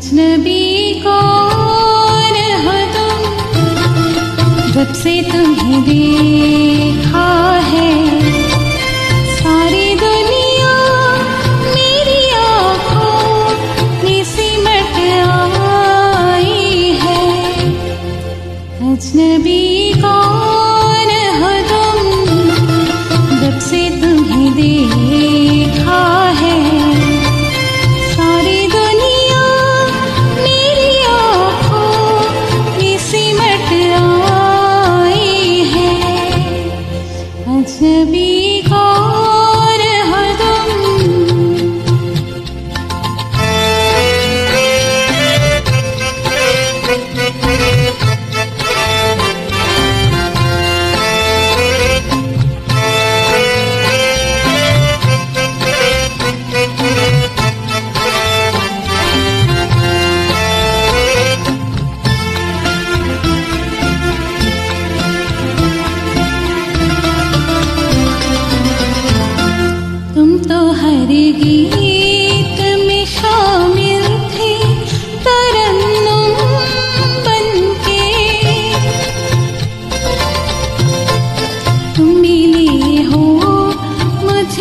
अजनबी को हो तुम? जब से तुम्हें देखा है, सारी दुनिया मेरी आँखों में सिमट आई है। अजनबी कौन हो तुम? जब से तुम्हें देखा to be gone.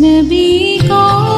नबी का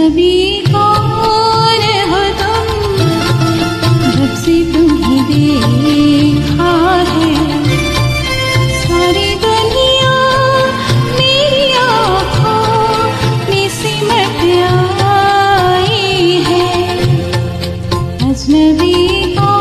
नबी हो हो तुम, जब से तुम्हें देखा है। सारी दुनिया मेरी आँखों में सिमट आई है। अजनबी को